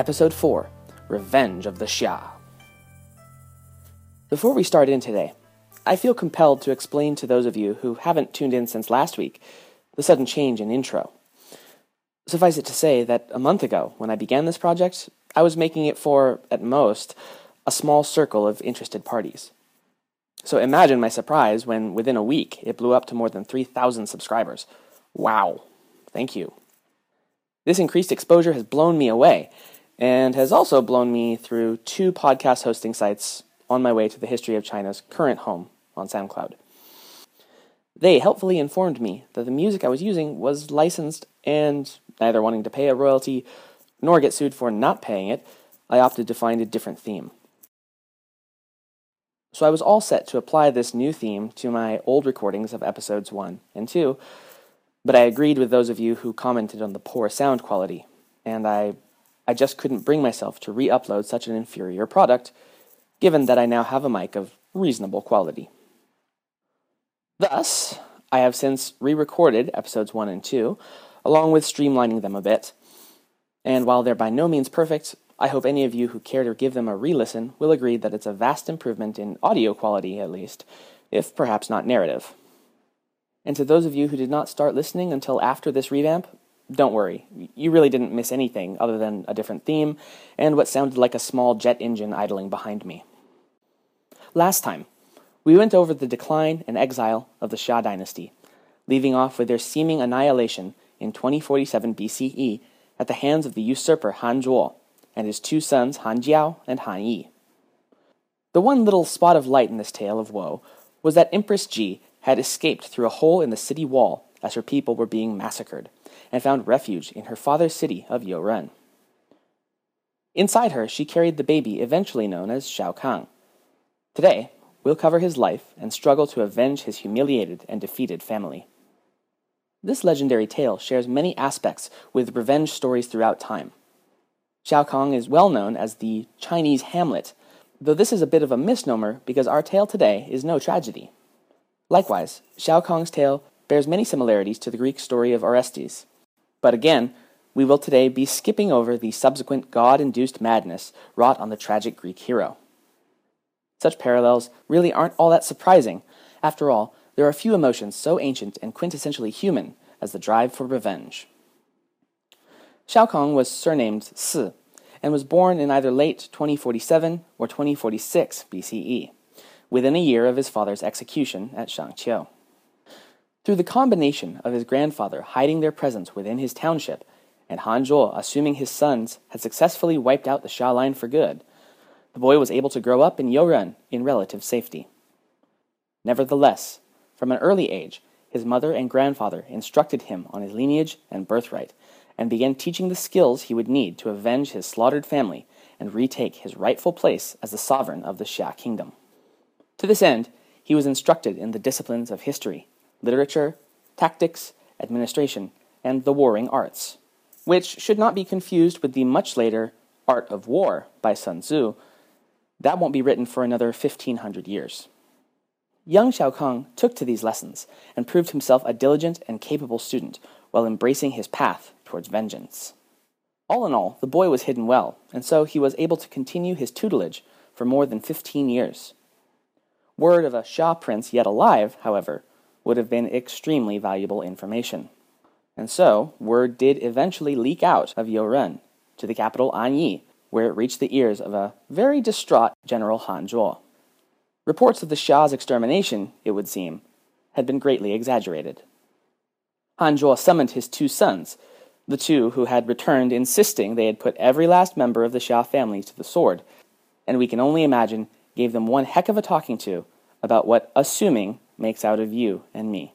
Episode 4 Revenge of the Xia. Before we start in today, I feel compelled to explain to those of you who haven't tuned in since last week the sudden change in intro. Suffice it to say that a month ago, when I began this project, I was making it for, at most, a small circle of interested parties. So imagine my surprise when, within a week, it blew up to more than 3,000 subscribers. Wow. Thank you. This increased exposure has blown me away, and has also blown me through two podcast hosting sites on my way to the history of China's current home on SoundCloud. They helpfully informed me that the music I was using was licensed, and neither wanting to pay a royalty nor get sued for not paying it, I opted to find a different theme. So I was all set to apply this new theme to my old recordings of episodes 1 and 2, but I agreed with those of you who commented on the poor sound quality, and I I just couldn't bring myself to re upload such an inferior product, given that I now have a mic of reasonable quality. Thus, I have since re recorded episodes 1 and 2, along with streamlining them a bit. And while they're by no means perfect, I hope any of you who care to give them a re listen will agree that it's a vast improvement in audio quality, at least, if perhaps not narrative. And to those of you who did not start listening until after this revamp, don't worry, you really didn't miss anything other than a different theme and what sounded like a small jet engine idling behind me. Last time, we went over the decline and exile of the Xia dynasty, leaving off with their seeming annihilation in 2047 BCE at the hands of the usurper Han Zhuo and his two sons Han Jiao and Han Yi. The one little spot of light in this tale of woe was that Empress Ji had escaped through a hole in the city wall as her people were being massacred and found refuge in her father's city of Youren. Inside her, she carried the baby eventually known as Shao Kang. Today, we'll cover his life and struggle to avenge his humiliated and defeated family. This legendary tale shares many aspects with revenge stories throughout time. Shao Kang is well known as the Chinese Hamlet, though this is a bit of a misnomer because our tale today is no tragedy. Likewise, Shao Kang's tale bears many similarities to the Greek story of Orestes. But again, we will today be skipping over the subsequent God induced madness wrought on the tragic Greek hero. Such parallels really aren't all that surprising. After all, there are few emotions so ancient and quintessentially human as the drive for revenge. Shao Kang was surnamed Si and was born in either late 2047 or 2046 BCE, within a year of his father's execution at Shangqiu. Through the combination of his grandfather hiding their presence within his township and Han Zhuo assuming his sons had successfully wiped out the Xia line for good, the boy was able to grow up in Youren in relative safety. Nevertheless, from an early age, his mother and grandfather instructed him on his lineage and birthright, and began teaching the skills he would need to avenge his slaughtered family and retake his rightful place as the sovereign of the Xia kingdom. To this end, he was instructed in the disciplines of history, literature, tactics, administration, and the warring arts, which should not be confused with the much later Art of War by Sun Tzu. That won't be written for another 1500 years. Young Shao Kang took to these lessons and proved himself a diligent and capable student while embracing his path towards vengeance. All in all, the boy was hidden well, and so he was able to continue his tutelage for more than 15 years. Word of a Xia prince yet alive, however, would have been extremely valuable information. And so, word did eventually leak out of Youren to the capital Anyi, where it reached the ears of a very distraught General Han Zhuo. Reports of the Xia's extermination, it would seem, had been greatly exaggerated. Han Zhuo summoned his two sons, the two who had returned insisting they had put every last member of the Xia family to the sword, and we can only imagine gave them one heck of a talking to about what assuming makes out of you and me.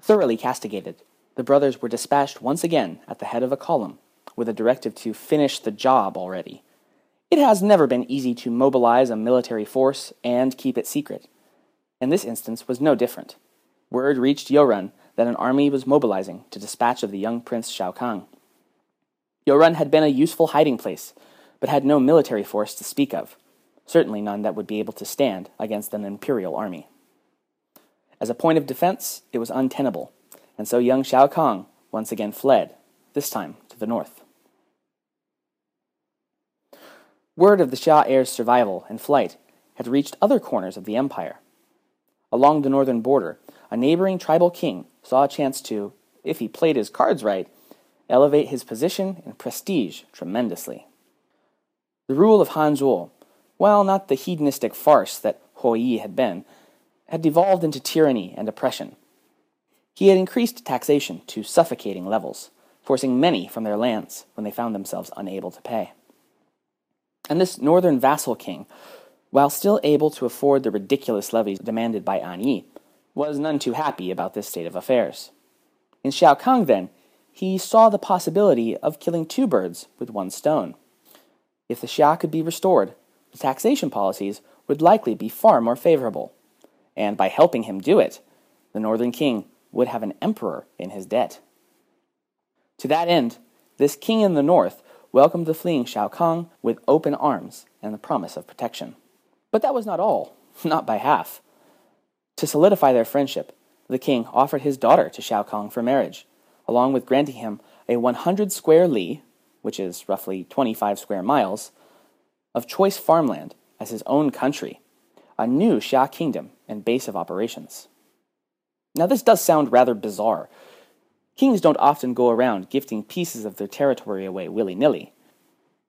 Thoroughly castigated, the brothers were dispatched once again at the head of a column, with a directive to finish the job already. It has never been easy to mobilize a military force and keep it secret, and this instance was no different. Word reached Youren that an army was mobilizing to dispatch of the young prince Shao Kang. Youren had been a useful hiding place, but had no military force to speak of, certainly none that would be able to stand against an imperial army. As a point of defense, it was untenable, and so young Shao Kang once again fled, this time to the north. Word of the Xia heir's survival and flight had reached other corners of the empire. Along the northern border, a neighboring tribal king saw a chance to, if he played his cards right, elevate his position and prestige tremendously. The rule of Han Zhuo, while not the hedonistic farce that Hou Yi had been, had devolved into tyranny and oppression. He had increased taxation to suffocating levels, forcing many from their lands when they found themselves unable to pay. And this northern vassal king, while still able to afford the ridiculous levies demanded by An Yi, was none too happy about this state of affairs. In Shao Kang, then, he saw the possibility of killing two birds with one stone. If the Xia could be restored, the taxation policies would likely be far more favorable. And by helping him do it, the Northern King would have an emperor in his debt. To that end, this king in the north welcomed the fleeing Shao Kang with open arms and the promise of protection. But that was not all, not by half. To solidify their friendship, the king offered his daughter to Shao Kang for marriage, along with granting him a 100 square li, which is roughly 25 square miles, of choice farmland as his own country, a new Xia kingdom and base of operations. Now, this does sound rather bizarre. Kings don't often go around gifting pieces of their territory away willy nilly.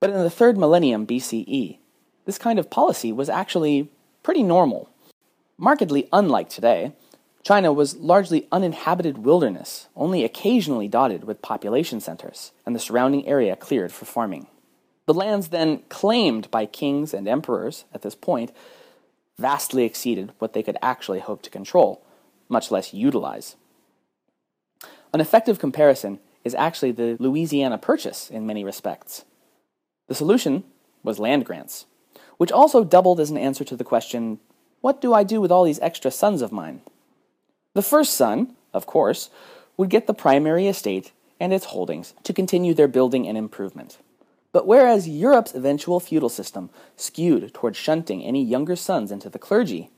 But in the third millennium BCE, this kind of policy was actually pretty normal. Markedly unlike today, China was largely uninhabited wilderness, only occasionally dotted with population centers, and the surrounding area cleared for farming. The lands then claimed by kings and emperors at this point vastly exceeded what they could actually hope to control, much less utilize. An effective comparison is actually the Louisiana Purchase in many respects. The solution was land grants, which also doubled as an answer to the question what do I do with all these extra sons of mine? The first son, of course, would get the primary estate and its holdings to continue their building and improvement. But whereas Europe's eventual feudal system skewed toward shunting any younger sons into the clergy,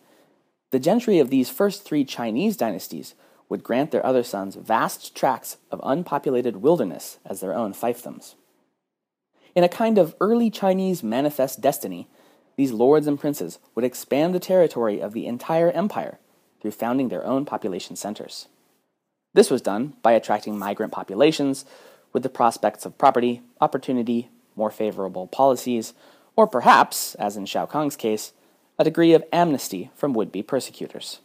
the gentry of these first three Chinese dynasties would grant their other sons vast tracts of unpopulated wilderness as their own fiefdoms. In a kind of early Chinese manifest destiny, these lords and princes would expand the territory of the entire empire through founding their own population centers. This was done by attracting migrant populations with the prospects of property, opportunity, more favorable policies, or perhaps, as in Shao Kang's case, a degree of amnesty from would be persecutors.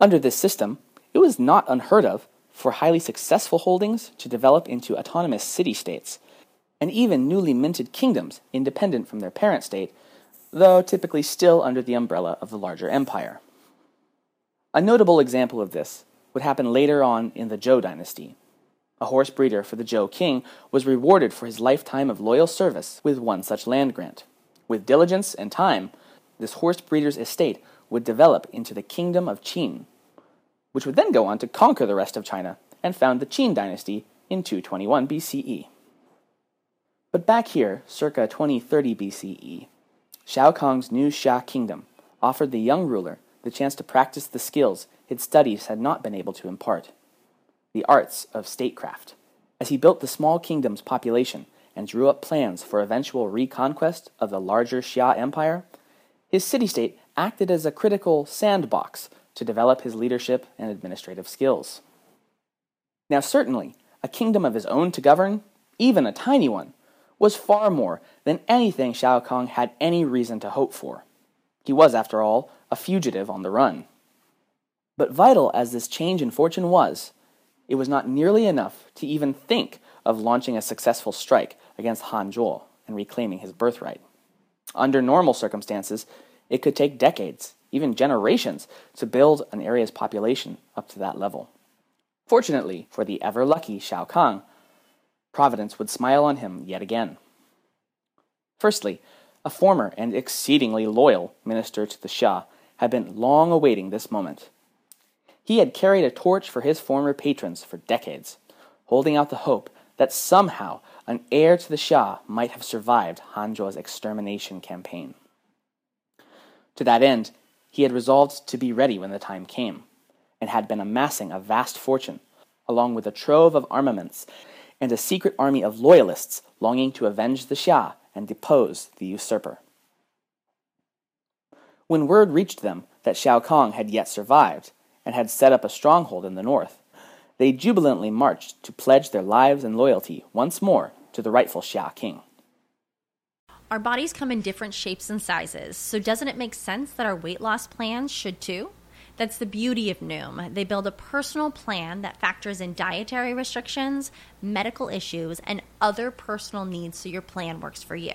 Under this system, it was not unheard of for highly successful holdings to develop into autonomous city states and even newly minted kingdoms independent from their parent state, though typically still under the umbrella of the larger empire. A notable example of this would happen later on in the Zhou dynasty. A horse breeder for the Zhou king was rewarded for his lifetime of loyal service with one such land grant. With diligence and time, this horse breeder's estate would develop into the kingdom of Qin, which would then go on to conquer the rest of China and found the Qin dynasty in 221 BCE. But back here, circa 2030 BCE, Shao Kang's new Xia kingdom offered the young ruler the chance to practice the skills his studies had not been able to impart the arts of statecraft. As he built the small kingdom's population and drew up plans for eventual reconquest of the larger Xia empire, his city state acted as a critical sandbox to develop his leadership and administrative skills. Now, certainly, a kingdom of his own to govern, even a tiny one, was far more than anything Shao Kang had any reason to hope for. He was, after all, a fugitive on the run. But vital as this change in fortune was, it was not nearly enough to even think of launching a successful strike against Han Zhuo and reclaiming his birthright. Under normal circumstances, it could take decades, even generations, to build an area's population up to that level. Fortunately for the ever lucky Shao Kang, Providence would smile on him yet again. Firstly, a former and exceedingly loyal minister to the Xia had been long awaiting this moment. He had carried a torch for his former patrons for decades, holding out the hope that somehow an heir to the Xia might have survived Han Zhuo's extermination campaign. To that end, he had resolved to be ready when the time came, and had been amassing a vast fortune, along with a trove of armaments and a secret army of loyalists longing to avenge the Xia and depose the usurper. When word reached them that Shao Kang had yet survived and had set up a stronghold in the north, they jubilantly marched to pledge their lives and loyalty once more to the rightful Xia king. Our bodies come in different shapes and sizes, so doesn't it make sense that our weight loss plans should too? That's the beauty of Noom. They build a personal plan that factors in dietary restrictions, medical issues, and other personal needs so your plan works for you.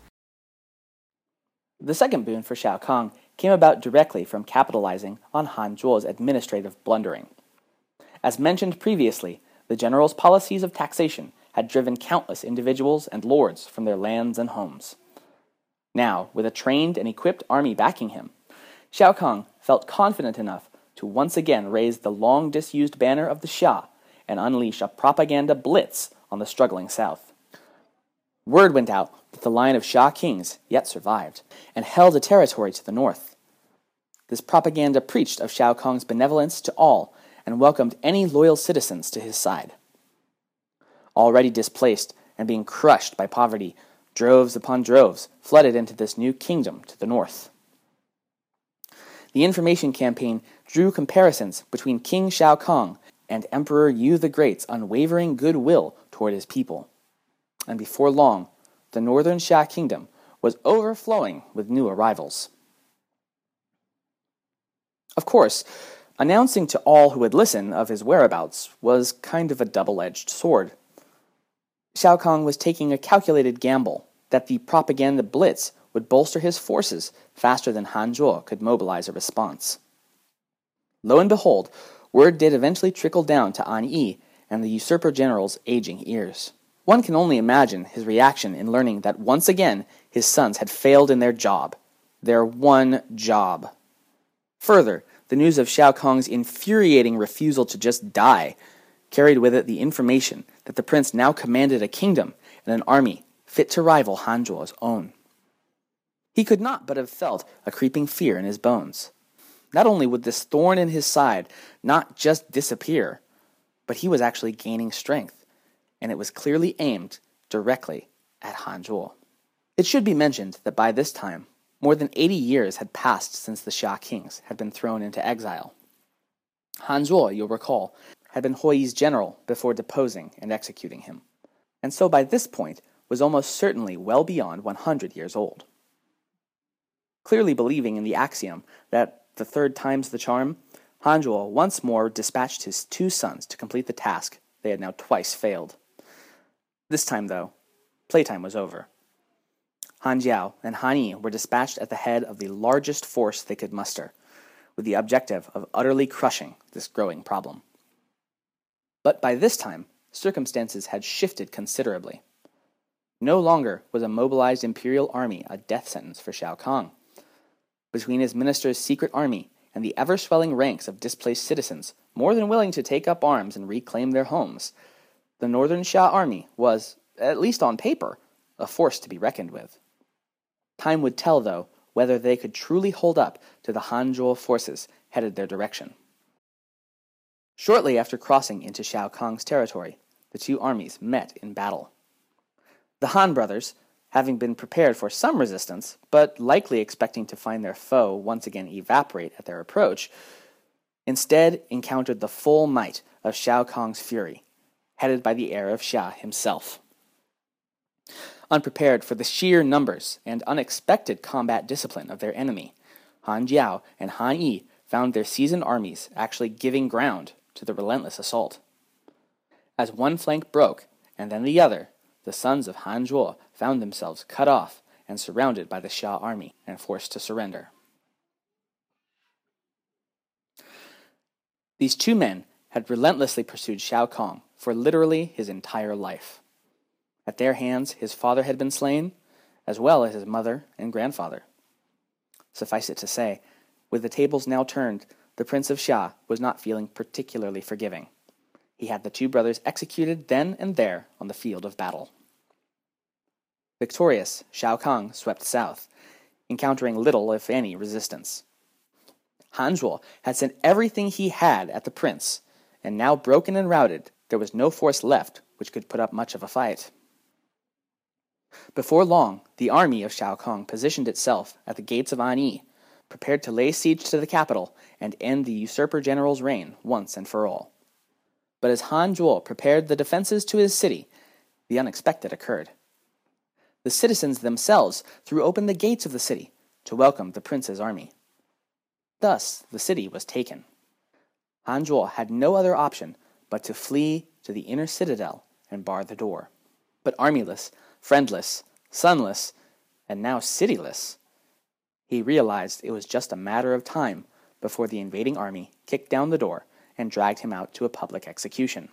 The second boon for Shao Kang came about directly from capitalizing on Han Zhuo's administrative blundering. As mentioned previously, the general's policies of taxation had driven countless individuals and lords from their lands and homes. Now, with a trained and equipped army backing him, Shao Kang felt confident enough to once again raise the long disused banner of the Xia and unleash a propaganda blitz on the struggling South. Word went out that the line of Xia kings yet survived and held a territory to the north. This propaganda preached of Shao Kang's benevolence to all and welcomed any loyal citizens to his side. Already displaced and being crushed by poverty, droves upon droves flooded into this new kingdom to the north. The information campaign drew comparisons between King Shao Kang and Emperor Yu the Great's unwavering goodwill toward his people. And before long, the northern Xia kingdom was overflowing with new arrivals. Of course, announcing to all who would listen of his whereabouts was kind of a double edged sword. Shao Kang was taking a calculated gamble that the propaganda blitz would bolster his forces faster than Han Zhuo could mobilize a response. Lo and behold, word did eventually trickle down to An Yi and the usurper general's aging ears. One can only imagine his reaction in learning that once again his sons had failed in their job. Their one job. Further, the news of Shao Kang's infuriating refusal to just die carried with it the information that the prince now commanded a kingdom and an army fit to rival Han Zhuo's own. He could not but have felt a creeping fear in his bones. Not only would this thorn in his side not just disappear, but he was actually gaining strength and it was clearly aimed directly at Han Zhuo. It should be mentioned that by this time, more than 80 years had passed since the Xia kings had been thrown into exile. Han Zhuo, you'll recall, had been Hou Yi's general before deposing and executing him, and so by this point was almost certainly well beyond 100 years old. Clearly believing in the axiom that the third time's the charm, Han Zhuo once more dispatched his two sons to complete the task they had now twice failed. This time, though, playtime was over. Han Jiao and Han Yi were dispatched at the head of the largest force they could muster, with the objective of utterly crushing this growing problem. But by this time, circumstances had shifted considerably. No longer was a mobilized imperial army a death sentence for Shao Kang. Between his minister's secret army and the ever swelling ranks of displaced citizens more than willing to take up arms and reclaim their homes, the Northern Xia army was, at least on paper, a force to be reckoned with. Time would tell, though, whether they could truly hold up to the Han Zhuo forces headed their direction. Shortly after crossing into Shao Kang's territory, the two armies met in battle. The Han brothers, having been prepared for some resistance, but likely expecting to find their foe once again evaporate at their approach, instead encountered the full might of Shao Kang's fury, headed by the heir of Xia himself. Unprepared for the sheer numbers and unexpected combat discipline of their enemy, Han Jiao and Han Yi found their seasoned armies actually giving ground to the relentless assault. As one flank broke, and then the other, the sons of Han Zhuo found themselves cut off and surrounded by the Xia army and forced to surrender. These two men had relentlessly pursued Shao Kang for literally his entire life. At their hands, his father had been slain, as well as his mother and grandfather. Suffice it to say, with the tables now turned, the Prince of Xia was not feeling particularly forgiving. He had the two brothers executed then and there on the field of battle. Victorious, Shao Kang swept south, encountering little, if any, resistance. Han Zhuo had sent everything he had at the prince, and now broken and routed, there was no force left which could put up much of a fight. Before long, the army of Shao Kang positioned itself at the gates of Anyi, prepared to lay siege to the capital and end the usurper general's reign once and for all. But as Han Zhuo prepared the defenses to his city, the unexpected occurred. The citizens themselves threw open the gates of the city to welcome the prince's army. Thus, the city was taken. Han Zhuo had no other option but to flee to the inner citadel and bar the door. But armyless, friendless, sonless, and now cityless, he realized it was just a matter of time before the invading army kicked down the door and dragged him out to a public execution.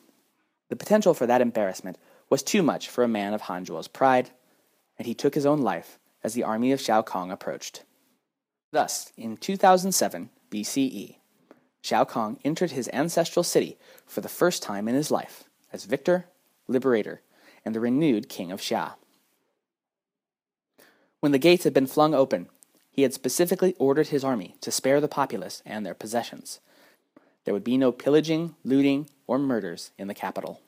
The potential for that embarrassment was too much for a man of Han Zhuo's pride, and he took his own life as the army of Shao Kang approached. Thus, in 2007 BCE, Shao Kang entered his ancestral city for the first time in his life as victor, liberator, and the renewed king of Xia. When the gates had been flung open he had specifically ordered his army to spare the populace and their possessions. There would be no pillaging, looting, or murders in the capital.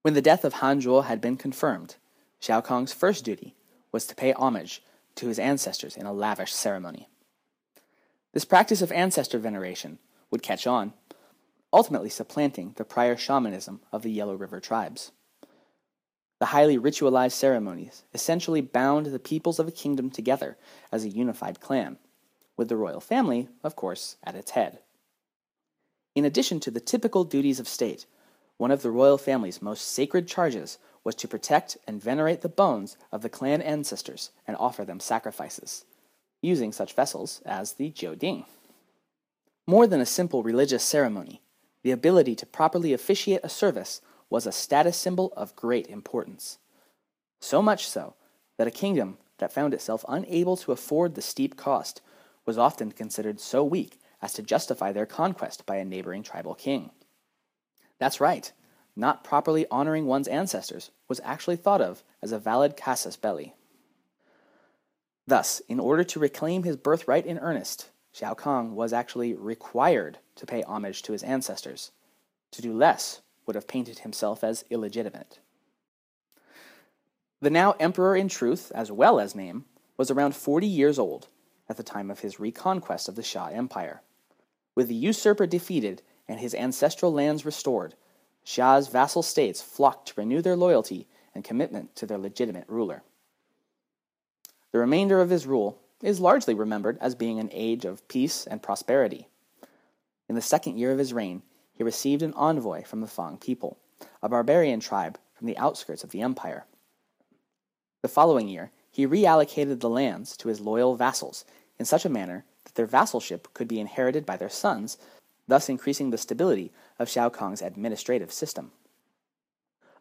When the death of Han Zhuo had been confirmed, Shao Kang's first duty was to pay homage to his ancestors in a lavish ceremony. This practice of ancestor veneration would catch on, ultimately supplanting the prior shamanism of the Yellow River tribes. The highly ritualized ceremonies essentially bound the peoples of a kingdom together as a unified clan, with the royal family, of course, at its head. In addition to the typical duties of state, one of the royal family's most sacred charges was to protect and venerate the bones of the clan ancestors and offer them sacrifices, using such vessels as the jiuding. More than a simple religious ceremony, the ability to properly officiate a service was a status symbol of great importance. So much so that a kingdom that found itself unable to afford the steep cost was often considered so weak as to justify their conquest by a neighboring tribal king. That's right, not properly honoring one's ancestors was actually thought of as a valid casus belli. Thus, in order to reclaim his birthright in earnest, Shao Kang was actually required to pay homage to his ancestors. To do less would have painted himself as illegitimate. The now emperor in truth, as well as name, was around 40 years old at the time of his reconquest of the Xia Empire. With the usurper defeated and his ancestral lands restored, Xia's vassal states flocked to renew their loyalty and commitment to their legitimate ruler. The remainder of his rule is largely remembered as being an age of peace and prosperity. In the second year of his reign, he received an envoy from the Fang people, a barbarian tribe from the outskirts of the empire. The following year, he reallocated the lands to his loyal vassals in such a manner that their vassalship could be inherited by their sons, thus increasing the stability of Shao Kang's administrative system.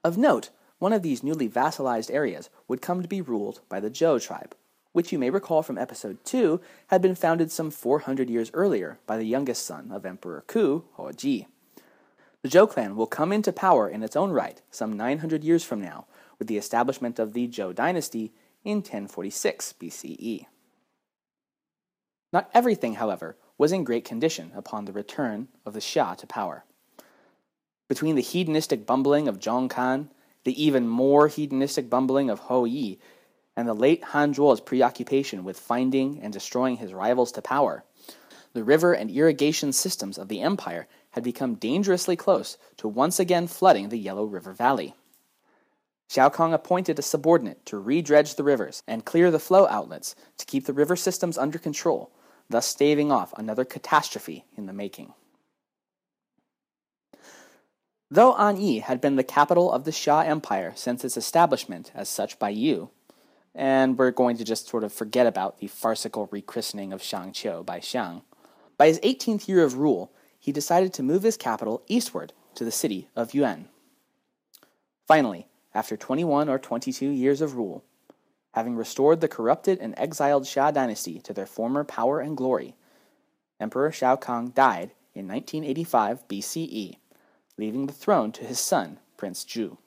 Of note, one of these newly vassalized areas would come to be ruled by the Zhou tribe, which you may recall from episode 2 had been founded some 400 years earlier by the youngest son of Emperor Ku, Hou Ji. The Zhou clan will come into power in its own right some 900 years from now with the establishment of the Zhou dynasty in 1046 BCE. Not everything, however, was in great condition upon the return of the Xia to power. Between the hedonistic bumbling of Zhong Kang, the even more hedonistic bumbling of Hou Yi, and the late Han Zhuo's preoccupation with finding and destroying his rivals to power, the river and irrigation systems of the empire had become dangerously close to once again flooding the Yellow River Valley. Shao Kang appointed a subordinate to redredge the rivers and clear the flow outlets to keep the river systems under control, thus staving off another catastrophe in the making. Though Anyi had been the capital of the Xia Empire since its establishment as such by Yu, and we're going to just sort of forget about the farcical rechristening of Shangqiu by Xiang, by his 18th year of rule, he decided to move his capital eastward to the city of Yuan. Finally, after 21 or 22 years of rule, having restored the corrupted and exiled Xia dynasty to their former power and glory, Emperor Shao Kang died in 1985 BCE, leaving the throne to his son, Prince Zhu.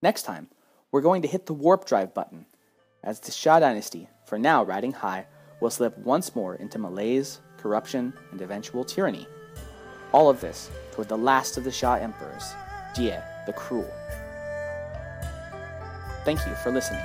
Next time, we're going to hit the warp drive button, as the Xia dynasty, for now riding high, will slip once more into malaise, corruption, and eventual tyranny. All of this toward the last of the Xia emperors, Jie the Cruel. Thank you for listening.